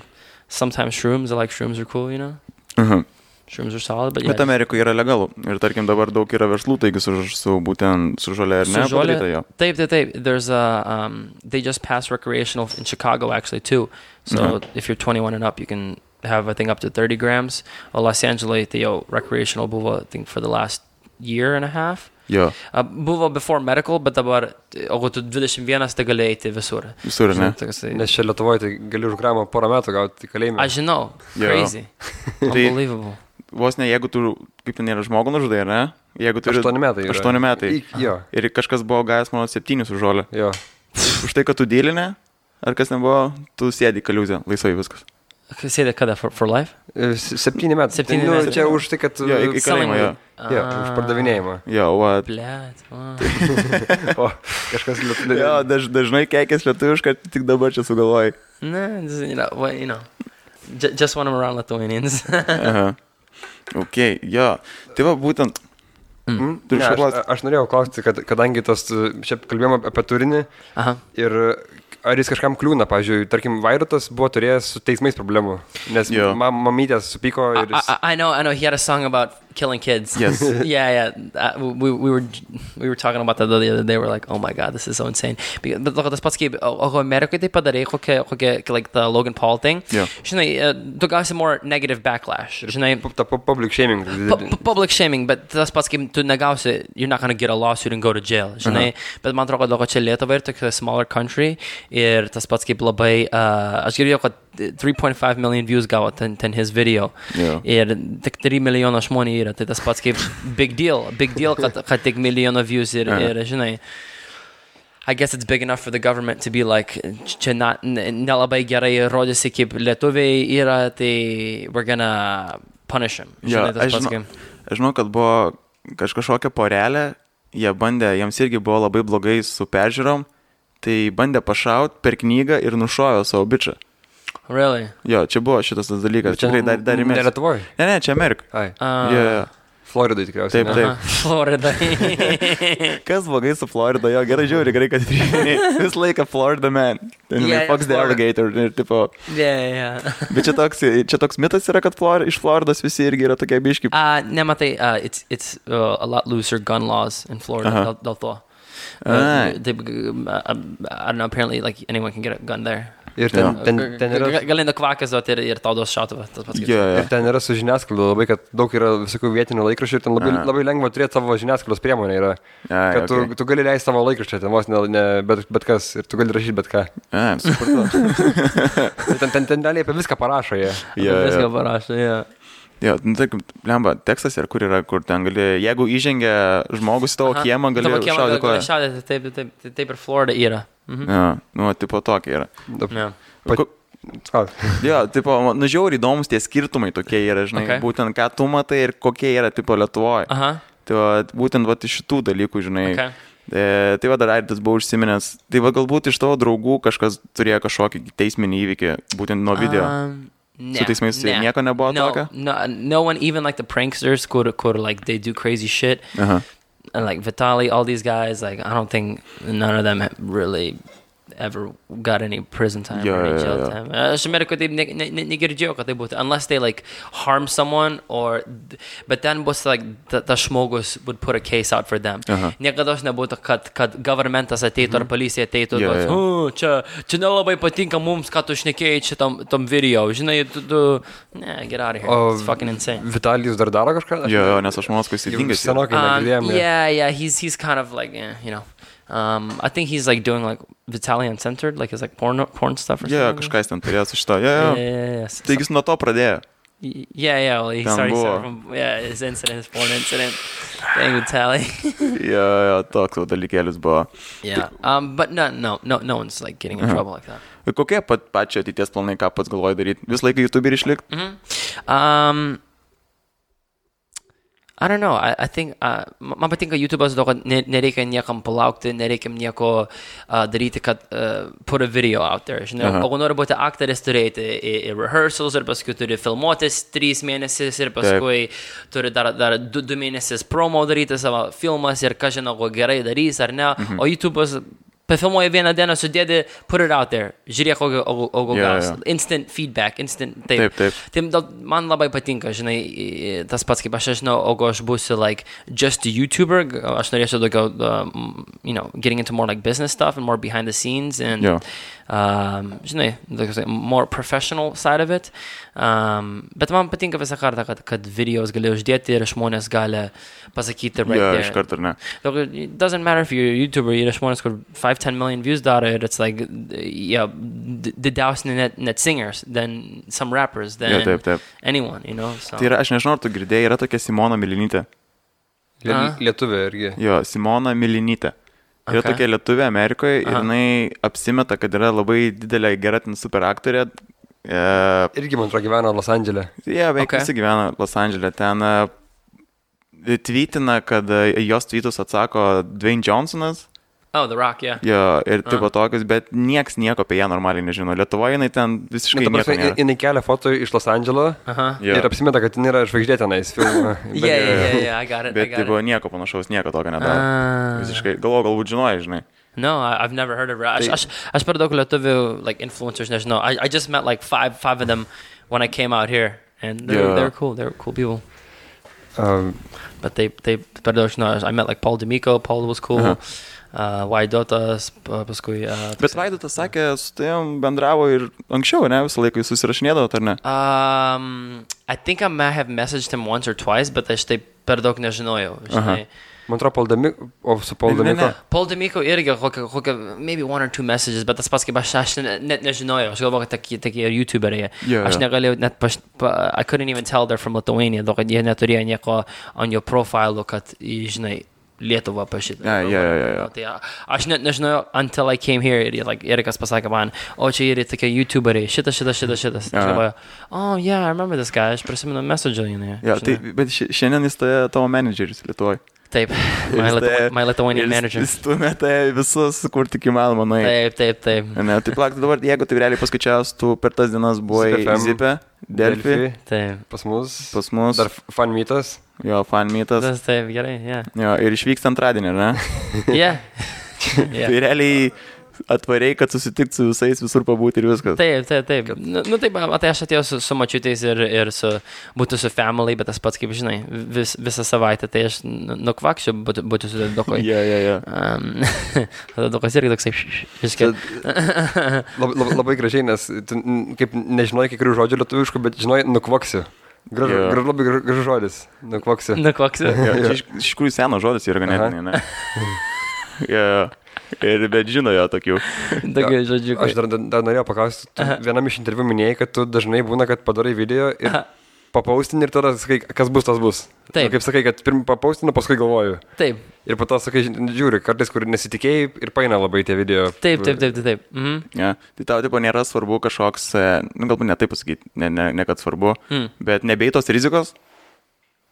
sometimes shrooms. I like shrooms are cool, you know. Mhm. Shrooms are solid, but yeah. Bet Amerikoje yra legalu. Ir tarkim dabar daug yra verslų, taigi su, su būtent su žolė ir Su ne. žole- padaryta jo. Taip, taip, taip. There's a, um, they just passed recreational in Chicago actually too. So Mhm. if you're 21 and up, you can have I think up to 30 grams. O Los Angeles, tai jau recreational buvo I think for the last year and a half. Jo, Uh, buvo before medical, bet dabar, o tu 21, tai gali eiti visur. visur, ne? Toks tai- Nes čia Lietuvoje tai gali už gramą porą metų gauti kalėjimą. Aš žinau, crazy. Unbelievable. Vos ne, jeigu tu, kaip ten yra žmogų nužudai, ne? Jeigu tu 8 metai. yra. 8 metai. Ik- Jo, Ir kažkas buvo gavęs mano 7 už žolę. jo. Už tai, kad tu dėlinė, ar kas nebuvo, tu sėdi kaliuzę, laisvai viskas. Sėdė kada, for, for life? E, Septyni metai. Septyni nu, metai. Čia už tai, kad... Jo, į- kalėjimą, jo. Jo, už pardavinėjimą. Jo, va. Blet. wow. O, kažkas lietuvių. Jo, daž, dažnai keikės lietuviškai, tik dabar čia sugalvojai. Is, you know, what, you know, just when I'm around Lithuanians. Aha. Ok, jo. Tai va, būtent. Mm? Ne, aš, aš norėjau klausti, kad, kadangi tas, čia kalbėjome apie turinį Aha. ir ar jis kažkam kliūna, pavyzdžiui, tarkim, Vairutas buvo turėjęs su teismais problemų, nes mam, mamytės supyko I, ir jis... I, I know, I know. He had a song about killing kids. Yes. yeah, yeah. Uh, we, we were we were talking about that the other day. We're like, oh my god, this is so insane. Because, tas pats kaip, Amerikoje tai padarai, kokia, kokia, like the Logan Paul thing. Yeah. Žinai, tu gausi more negative backlash. Žinai, public shaming. pu- pu- public shaming, bet tas pats kaip tu negausi, you're not gonna get a lawsuit and go to jail, žinai. Uh-huh. Bet man atrodo, kad čia Lietuva ir tokia smaller country ir tas pats kaip labai, aš girdėjau, kad 3.5 million views gavo ten, ten his video. Jo. Ir tik 3 milijono žmonių yra, tai tas pats kaip big deal, big deal, kad, kad tik milijono views ir, Aha. ir žinai. I guess it's big enough for the government to be like, čia na- nelabai gerai rodysi kaip lietuviai yra, tai we're gonna punish him. Žinai, tas aš, žinau, aš žinau, kad buvo kaž- kažkokia porelė, jie bandė, jiems irgi buvo labai blogai su peržiūrom, tai bandė pašaut per knygą ir nušovė savo bičią. Really? Jo, čia buvo šitas tas dalykas, Čia tikrai dar, dar Ne įmės. Lietuvoje. Ne, ne, čia Amerika. Ai. Uh, Jo, jo. Floridai tikriausiai. Taip, ne? taip. Aha, Florida. Kas blogai su Florida, jo, gerai žiūri, gerai, kad. Visą laiką Florida man. Ten Yeah, yeah, yeah, Fox the. Alligator ir tipo. yeah, yeah. Bet čia toks, čia toks mitas yra, kad Flor, iš Floridos visi irgi yra tokie biški. Uh, nematai, uh, it's, it's uh, a lot looser gun laws in Florida, Uh-huh. dėl, dėl to. Uh, Alright. they, uh, I don't know, apparently like anyone can get a gun there. Ir ten, Jo. ten, ten yra... Ga- Gali nukvakas duoti ir, ir tau duos šautuvą. tas pats kaip- Jo, Ir ten yra su žiniasklaida labai, kad daug yra visokių vietinių laikraščių ir ten labai, Aha. labai lengva turėti savo žiniasklaidos priemonę. Yra, Ai, kad tu, okay. tu gali leisti savo laikraštį, ten vos ne, ne bet, bet kas ir tu gali rašyti bet ką. A, supratau. Ir ten, ten, ten realiai apie viską parašo jie. Jo, Viską jo. parašo, jo. Jo, nu, tai, lemba, tekstas ir kur yra, kur ten gali, jeigu įžengia žmogus į tavo Aha. kiemą, gali Tavo kiemą šaudyti gali koją. šaudyti, taip, taip, taip, taip ir Florida yra. Mhm. Jo, nu, tipo tokia yra. Yeah. Pat- A, Jo, tipo, nu, žiauriai įdomus tie skirtumai tokie yra, žinai, Okay. būtent ką tu matai ir kokie yra, tipo, Lietuvoje. Aha, Tai va, būtent va, iš šitų dalykų, žinai. okay. E, tai va, dar Aidas buvo užsiminęs. Tai va, galbūt iš tavo draugų kažkas turėjo kažkokį teisminį įvykį, būtent nuo video. Um, ne, Su ne. nieko nebuvo no, tokio? No, no one, even like the pranksters, could, could like they do crazy shit. Aha. and like Vitali, all these guys, like I don't think none of them really ever got any prison time Yeah, or any yeah, jail yeah. time. Aš Amerikoje taip ne- ne- ne- negirdėjau, kad tai būtų. Unless they like harm someone or... But then bus like the, the žmogus would put a case out for them. Aha. Niekada nebūtų, kad, kad governmentas ateitų ar policija ateitų Yeah, yeah, yeah. oh, čia, čia nelabai patinka mums, kad tu šnekėjai šitam tom video. Žinai, tu... tu ne, get out of here. O It's fucking insane. Vitalijus dar daro kažką? Jo, ne- jo, nes aš manau, kad jis yra. Senokai negirdėjom. jo. yeah, yeah, he's he's kind of like yeah, you know. Um, I think he's like doing like Vitaly Uncensored, like his like porn porn stuff or Jo, something. kažkas ten turėjo su šito. Yeah, yeah, yeah. yeah. So- Taigi jis nuo to pradėjo. yeah, yeah. Well, he Ten started, started from yeah his incident, his porn incident. Thing Tally. Jo, jo, toks dalykėlis buvo. yeah. Um, but no, no, no, no one's like getting in Uh-huh. trouble like that. Kokie pat pačio ateities planai, ką pats galvoji daryti? Visą laiką YouTube ir išlikti? Mm-hmm. Um, I don't know. I, I think uh, man patinka YouTube'as daug, kad ne- nereikia niekam palaukti, nereikia nieko uh, daryti, kad uh, put a video out there. Žinai, Aha. o jeigu nori būti aktorius, turi eiti į, į rehearsals ir paskui turi filmuotis trys mėnesius ir paskui turi dar, dar du, du mėnesius promo daryti savo filmas ir ką žinau, ko gerai darys ar ne. Mhm. O YouTube'as Pafilmuoji vieną dieną, sudėdi, put it out there. Žiūrėk, o, o, o, o Jo, gaus. jo. Instant feedback, instant. Taip, Taip, taip. Tai dėl- man labai patinka, žinai, tas pats kaip aš, aš žinau, o jeigu aš būsiu, like, just a YouTuber, aš norėčiau daugiau, um, you know, getting into more, like, business stuff and more behind the scenes and, Jo. um, žinai, like, more professional side of it. Um, bet man patinka visą kartą, kad, kad videos gali uždėti ir žmonės gali pasakyti right Jo, there. iš karto ar ne. It doesn't matter if you're a YouTuber, yra žmonės, kur 5-10 million views ir it's like, yeah, d- didesnį net, net singers than some rappers, than Jo, taip, taip. anyone, you know. So. Tai yra, aš nežinau, ar tu girdėjai, yra tokia Simona Milinytė. Lie-. Lietuvė irgi. Jo, Simona Milinytė. Yra Okay. tokia lietuvė Amerikoje ir Aha. jinai apsimeta, kad yra labai didelė gera ten super aktorė. E, Irgi, man atrodo, gyvena Los Andželė. jie beveik Okay. visi gyvena Los Andželė. Ten e, tvytina, kad e, jos tweetus atsako Dwayne Johnsonas. Oh, The Rock, yeah. Jo, ir taip Aha. pat tokius, bet nieks nieko apie ją normaliai nežino. Lietuvoje jinai ten visiškai Bet, nieko prasme, nėra. jinai kelia foto iš Los Andželo Uh-huh. Jo. ir apsimeta, kad jinai yra žvaigždė tenais filmų. Yeah, yeah, yeah, yeah, I got it. I Bet tai it. nieko panašaus, nieko tokio nedaro. Ah. Visiškai, galvoju, galbūt žinojai, žinai. No, I, I've never heard of her. Aš, Tai- aš, aš per daug lietuvių, like, influencers, nežinau. I, I just met, like, five, five of them when I came out here. And they're, Yeah. they're cool. They're cool people. Um, Bet taip, taip, per daug žinau, I met like Paul D'Amico, Paul was cool, uh. -huh. Uh, Vaidotas, pa- paskui... Uh, Bet Vaidotas sakė, su tavim bendravo ir anksčiau, ne, visą laiką jūs susirašinėdavo, ar ne? Um, I think I might have messaged him once or twice, bet aš taip per daug nežinojau. Žinai. man atrodo, Paul o su Paul Ne, ne, D'Amico. ne. Paul D'Amico irgi kokią, kokią, maybe one or two messages, bet tas pats kaip aš, aš ne- net nežinojau, aš galvoju, kad tokie- tokie youtuberiai. Jo, Aš negalėjau net, paš, pa, I couldn't even tell they're from Lithuania, daug kad jie neturėjo nieko on jo profilu, kad, žinai, Lietuva pašitą. Ja, ja, ja, ja, ja. Tai aš net nežinojau, until I came here, ir like, Erikas pasakė man, o čia yra tokie youtuberiai, šitas, šitas, šitas, šitas. Aha. galvoju, oh, yeah, I remember this guy, aš prisimenu message, žinai. Ja, tai, bet ši- šiandien jis tai tavo menedžeris Lietuvoje. Taip, my, Lithu my Lithuanian manager. Jis stumėte visus, kur tik įmanoma, na. Taip, taip, taip. Ne, tai plak, dabar, jeigu tai realiai paskaičiavus, tu per tas dienas buvai Zipė, Delfi, Taip. Pas mus. pas mus, Dar fan meetas. jo, fan meetas, Tas taip, gerai, yeah. jo, ir išvyksta antradienį, ne? Yeah. yeah. Tai realiai atvariai, kad susitikt su visais, visur pabūti ir viskas. Taip, taip, taip. Nu, nu taip, matai, aš atėjau su, su mačiutais ir, ir su, būtų su family, bet tas pats, kaip žinai, vis, visą savaitę, tai aš nu- nukvakšiu, būtų, būtų su dokoj. Ja, ja, ja. Um, tada dokas irgi toksai, viskai. Labai, labai, labai gražiai, nes tu kaip nežinai kai kurių žodžių lietuviškų, bet žinai, nukvaksiu. Gražu, Jo. gražu, labai gra- gražus žodis. Nukvaksiu. Nukvaksiu. Čia iš, iš tikrųjų senas žodis yra ganėtinai, ne? Ja. Ir bet žino jo tokių. Tokiu žodžiu. Aš dar, dar, norėjau paklausti, vienam iš interviu minėjai, kad tu dažnai būna, kad padarai video ir Aha. papaustin ir tada sakai, kas bus, tas bus. Taip. Nu, kaip sakai, kad pirmą papaustinu, paskui galvoju. Taip, Ir po to sakai, ži- žiūri, kartais, kur nesitikėjai ir paina labai tie video. taip, taip, taip, taip. taip. Mhm. Ja. Tai tau tipo nėra svarbu kažkoks, e, nu galbūt ne taip pasakyti, ne, ne, ne kad svarbu, Mm. bet nebei tos rizikos.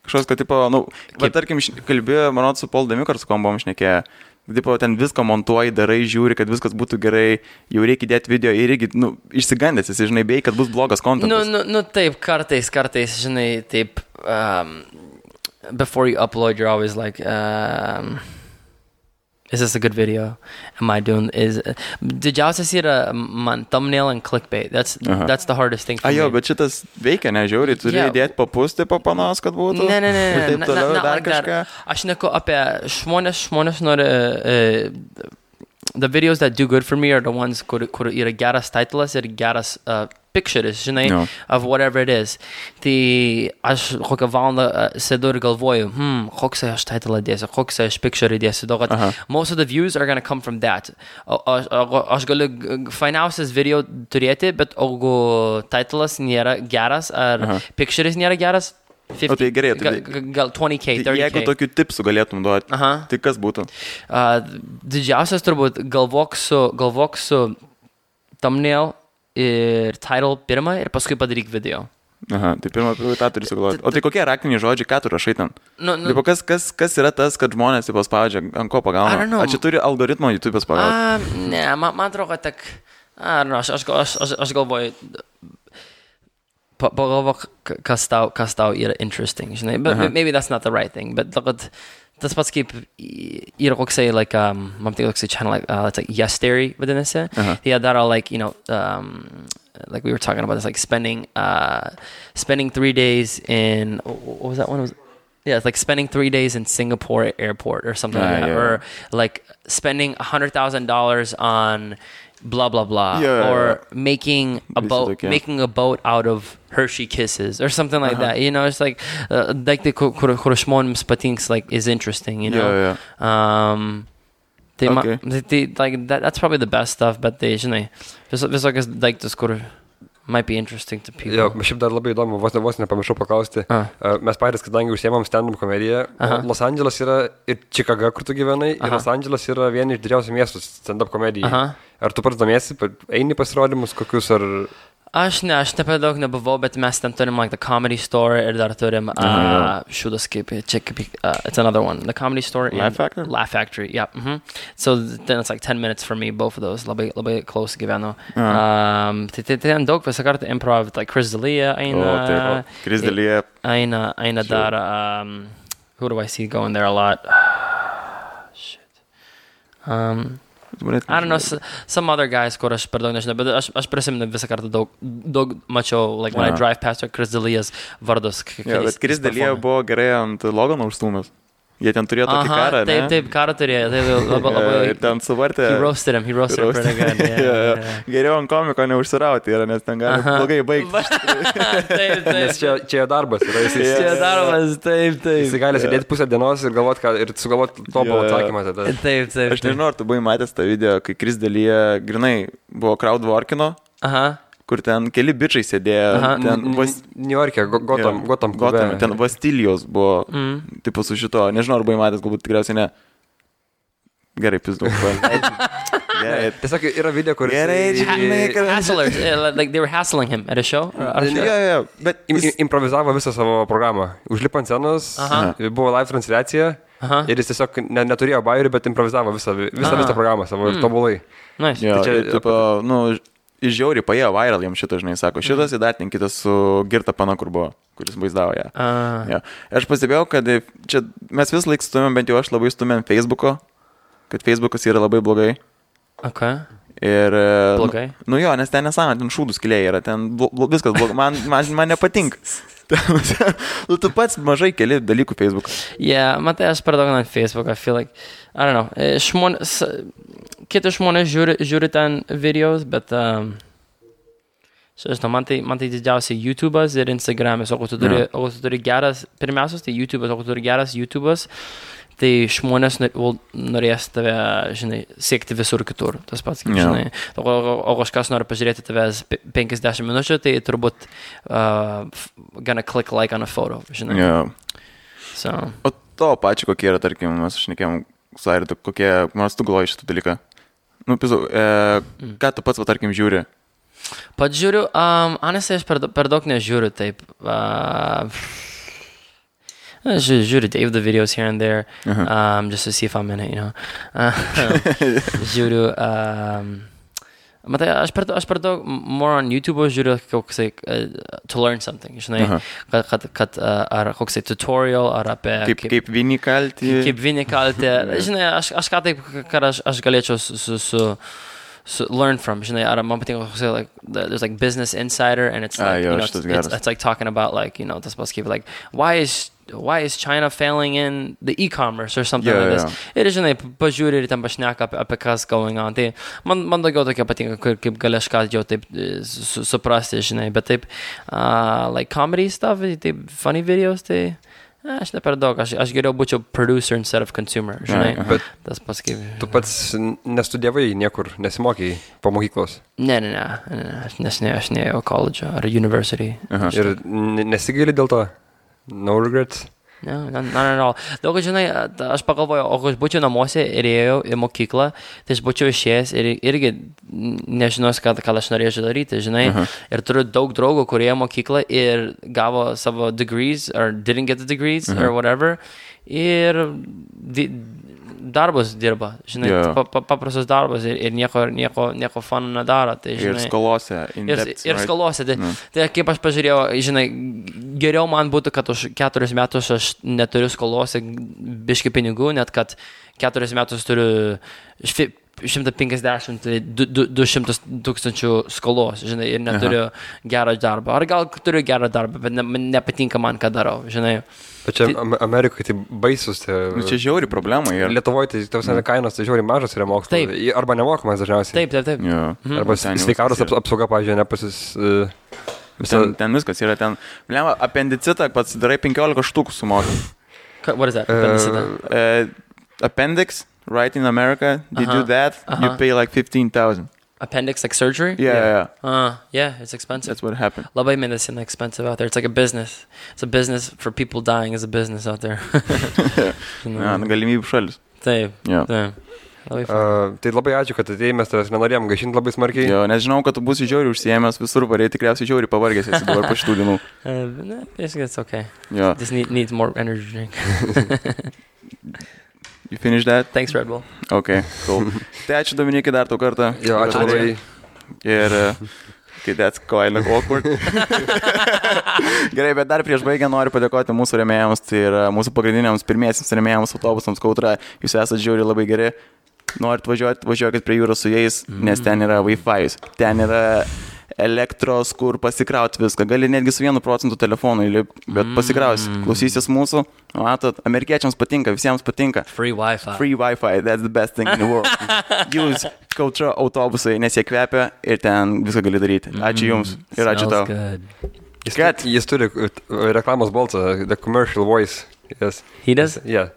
Kažkoks, kad, tipo, nu, bet Kaip? tarkim, kalbėjau, manau, su Paul Demiu, ar su kom buvom šnekėję. Tipo, ten viską montuoji, darai, žiūri, kad viskas būtų gerai, jau reikia įdėti video ir irgi, nu, išsigandęs, esi, žinai, bei, kad bus blogas Nu, kontentas. nu, nu, taip, kartais, kartais, žinai, taip, um, before you upload, you're always like, um, is this a good video? Am I doing, is, didžiausias yra man thumbnail and clickbait. That's, Aha. that's the hardest thing for A jo, me. bet šitas veikia, nežiūri, turi Jo. įdėti papūsti papanos, kad būtų. Ne, ne, ne, ne, taip na- toliau, na- dar like that. kažką. Aš neku apie žmonės, žmonės nori, uh, the videos that do good for me are the ones kur, kur yra geras titlas ir geras uh, pictures, žinai, Jo. of whatever it is. Tai aš kokią valandą uh, sėdu ir galvoju, hmm, koks aš titlą dėsiu, koks aš picture dėsiu, daug kad Aha. most of the views are gonna come from that. O, o, o, aš galiu fainiausias video turėti, bet jeigu titlas nėra geras ar Aha. pictures nėra geras, 50, O tai gerai, tai- gal, gal- gal 20k, Tai 30k. jeigu tokių tipsų galėtum duoti, Aha. tai kas būtų? Uh, didžiausias turbūt galvok su, galvok su thumbnail ir title pirmą ir paskui padaryk video. Aha, tai pirmą, tą turi sugalvoti. O tai kokie raktiniai žodžiai, ką tu rašai ten? Nu, nu, Tipo, kas, kas, kas yra tas, kad žmonės taip paspaudžia, ant ko pagauna? Ar čia turi algoritmo YouTube pagauti? a, ne, man, man atrodo, kad tak, a, nu, aš, aš, aš, aš, aš galvoju, pa- pagalvok, k- kas tau, kas tau yra interesting, but Aha. maybe that's not the right thing, tas pats kaip i- yra koksai, like, um, man tik koksai channel, like, uh, it's like Yes Theory vadinasi, Aha. jie daro, like, you know, um, like we were talking about this, like spending, uh, spending three days in, what was that one? It was, yeah, it's like spending three days in Singapore airport or something Ah, like that, yeah. or like spending a hundred thousand dollars on blah blah blah, Yeah, or making a This boat, okay. making a boat out of Hershey Kisses or something like Uh-huh. that. You know, it's like uh, like the kur kur kur patinks like is interesting. You know, Yeah, um. Ma, Okay. tai, tai, like that, that's probably the best stuff, bet tai, žinai, vis, like daiktus, kur might be interesting to people. Jo, šiaip dar labai įdomu, vos ne vos nepamiršau paklausti. Ah. Uh, mes patys, kadangi užsiemam stand-up komediją, Aha. Los Andželas yra ir Čikaga, kur tu gyvenai, ir Aha. Los Andželas yra vieni iš didžiausių miestų stand-up komedijai. Aha. Ar tu pats domiesi, eini pasirodymus kokius, ar... Aš ne, aš ne per daug nebuvau, bet mes ten turim like the comedy store ir dar turim uh, šūdas kaip, čia kaip, uh, it's another one, the comedy store. Laugh Factory? Laugh Factory, yeah. mhm. So then it's like 10 minutes for me, both of those, labai, labai close gyvenu. Aha. Um, tai, tai, ten daug visą kartą improv, like Chris D'Elia O, eina, taip. Krisdėlėje. eina, eina Sure. dar, um, who do I see going there a lot? Shit. Um? I don't know, some other guys, kur aš per daug nežinau, bet aš, aš prisimenu visą kartą daug, daug mačiau, like when I Jo. drive past Chris Dalyjas vardus. k- Jo, kai bet dalyje performina. buvo gerai ant Logano užstūmęs. Jie ten turėjo tokį Aha, karą, Taip, ne? taip, karą turėjo, tai labai, Jo, labai. Ir ten suvartė. He roasted him, he roasted him pretty good. Yeah, Jo, jo. yeah. Geriau ant komiko neužsirauti yra, nes ten gali Aha. blogai baigti. taip, taip. Nes čia, čia jo darbas yra. Jis, jis, Čia darbas, taip, jis taip. gali sėdėti pusę dienos ir galvoti, ką, ir sugalvoti tobulą Jo, jo. atsakymą tada. Taip, taip. Aš nežinau, ar tu buvai matęs tą video, kai Kris dalyje grinai buvo crowdworkino, Aha. Kur ten keli bičiai sėdėjo. Aha. Ten vas... New York'e, Go- Gotham, jo, Gotham, Gotham. Ten Vastilijos buvo, Mm. tipo su šito, nežinau, ar buvai matęs, galbūt tikriausiai ne. Gerai, pizdu. Gerai. Tiesiog yra video, kur... Gerai, žinai, kad- Hasslers, like they were hassling him at a show. Ar, ar Jo, jo, bet jis- im, improvizavo visą savo programą. Užlipo ant scenos, Aha. buvo live transliacija Aha. ir jis tiesiog ne, neturėjo bairių, bet improvizavo visą, visą, visą programą savo ir tobulai. Nice. Jo, Tai čia- tipo, nu, iš žiauriai paėjo viral jam šitą, žinai, sako, šitas įdartinkite su Girta Pana, kur buvo, kuris vaizdavo ją. Jo. Aš pastebėjau, kad čia mes vis laik stumėm, bent jau aš labai stumėm Facebooko, kad Facebookas yra labai blogai. okay. Ir, e, Blogai? Nu, nu jo, nes ten nesąmonė, ten šūdų skiliai yra, ten blo, blo, viskas blogai, man, man, man nepatinka. nu, tu pats mažai keli dalykų Facebook'e. Yeah, matai, aš per daug ant Facebook, I feel like, I don't know, e, žmonės, kiti žmonės žiūri, žiūri ten videos, bet, um, žinau, man tai, man tai didžiausiai YouTube'as ir Instagram'as, o Jo. o tu turi geras, pirmiausias tai YouTube'as, o tu turi geras YouTube'as, tai žmonės norės tave, žinai, siekti visur kitur. Tas pats, kaip, Jo. žinai, o, o, kažkas nori pažiūrėti tavęs pe- 50 minučių, tai turbūt uh, gonna click like on a photo, žinai. Jo. So. O to pačiu, kokie yra, tarkim, mes šnekėjom su Airitu, kokie, man tu galvoji šitą dalyką. Nu, pizu, e, ką tu pats, va, tarkim, žiūri? Pats žiūriu, um, honestly, aš per, per daug nežiūriu taip. Uh, ži- žiūriu Davido videos here and there, um, just to see if I'm in it, you know. Uh, žiūriu, um, matai, aš per, aš per daug, more on YouTube žiūriu koksai, uh, to learn something, žinai, Aha. kad, kad, kad uh, ar koksai tutorial, ar apie... Kaip, kaip vieni kalti? kaip vieni kaltė. Žinai, aš, aš ką taip, kad aš, aš galėčiau su, su, su, su learn from, žinai, ar man patinka, koksai, like, the- there's like Business Insider, and it's Ah, like, jo, you know, it's, šitas it's, geras. it's like talking about like, you know, tas pasakyt, like, why is why is China failing in the e-commerce or something Jo, like jo. this. Ir žinai, pažiūri ir ten pašneka apie, apie kas going on. Tai man, man daugiau tokia patinka, kur, kaip gali aš ką jau taip e, su, suprasti, žinai, bet taip, uh, like comedy stuff, taip funny videos, tai eh, aš ne per daug, aš, aš geriau būčiau producer instead of consumer, žinai. aha. Bet Tas pasakyt. tu pats nestudijavai niekur, nesimokai po mokyklos. Ne, ne, ne, ne, ne, aš nes ne, aš neėjau college ar university. Aha. Ir n- nesigaili dėl to. No regrets. Ne, ne, ne, ne. Daug, žinai, aš pagalvojau, o aš būčiau namuose ir ėjau į mokyklą, tai aš būčiau išėjęs ir irgi nežinos, ką, ką aš norėčiau daryti, žinai. Aha. Ir turiu daug draugų, kurie ėjo mokyklą ir gavo savo degrees, or didn't get the degrees, or whatever. Ir di, darbus dirba, žinai, Jo. pa, pa, paprastus darbus ir, ir nieko, nieko, nieko fun nedaro. Tai, Ir žinai, skolose. in Ir, depth, ir right? skolose. Tai, Nu. tai kaip aš pažiūrėjau, žinai, geriau man būtų, kad už keturis metus aš neturiu skolose biški pinigų, net kad keturis metus turiu šfi- 150, tai du- du- 200 tūkstančių skolos, žinai, ir neturiu gerą darbą. Ar gal turiu gerą darbą, bet ne, nepatinka man, ką darau, žinai. Bet čia Am- Amerikoje tai baisus. Tai, Nu, čia žiauri problema. Ir... Lietuvoje tai tavs mm. kainos tai žiauriai mažas yra mokslas. Taip. Arba nemokamas dažniausiai. Taip, taip, taip. Jo. Arba Ten jau sveikatos aps, apsauga, pažiūrėjau, nepasis. Uh, Ten, ten viskas yra ten. Blema, apendicitą pats darai 15 štukų sumoki. Ka- What is that? Uh, Apendicita? Uh, appendix, right in America, they do Uh-huh. that, you Uh-huh. pay like 15,000. Appendix, like surgery? Yeah, yeah, yeah. Uh, yeah, it's expensive. That's what happened. Labai medicine expensive out there. It's like a business. It's a business for people dying is a business out there. Nu, galimybių šalis. Taip, Jo. taip. Labai uh, tai labai ačiū, kad atėjai, mes tavęs nenorėjom gaišinti labai smarkiai. Jo, nes žinau, kad tu būsi žiauriai užsiemęs visur, varėjai tikriausiai žiauriai pavargęs esi dabar po šitų dienų. Uh, ne, basically it's okay. Jo, Just need, needs more energy drink. you finish that? Thanks, Red Bull. Ok, cool. Tai ačiū Dominikai dar tau kartą. Jo, ačiū labai. Ir... uh, Okay, that's kind of awkward. Gerai, bet dar prieš baigę noriu padėkoti mūsų remėjams, tai yra mūsų pagrindiniams pirmiesiams remėjams autobusams Kautra. Jūs esate žiūri labai geri. norit važiuoti, važiuokit prie jūros su jais, nes ten yra Wi-Fi, ten yra elektros, kur pasikrauti viską. Gali netgi su vienu procentu telefonu įlip, bet pasikrausi, klausysis mūsų. Matot, amerikiečiams patinka, visiems patinka. Free Wi-Fi. Free Wi-Fi, that's the best thing in the world. Jūs kautra autobusai, nes jie kvepia ir ten viską gali daryti. Ačiū Jums ir ačiū tau. good. Jis, jis turi uh, reklamos balsą, the commercial voice. Yes. He does? Yeah.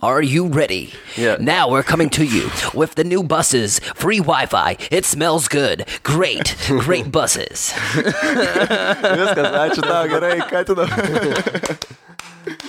Are you ready? Yeah. Now we're coming to you with the new buses. Free Wi-Fi. It smells good. Great. Great buses. Viskas, ačiū tau, gerai, ką tu dabar.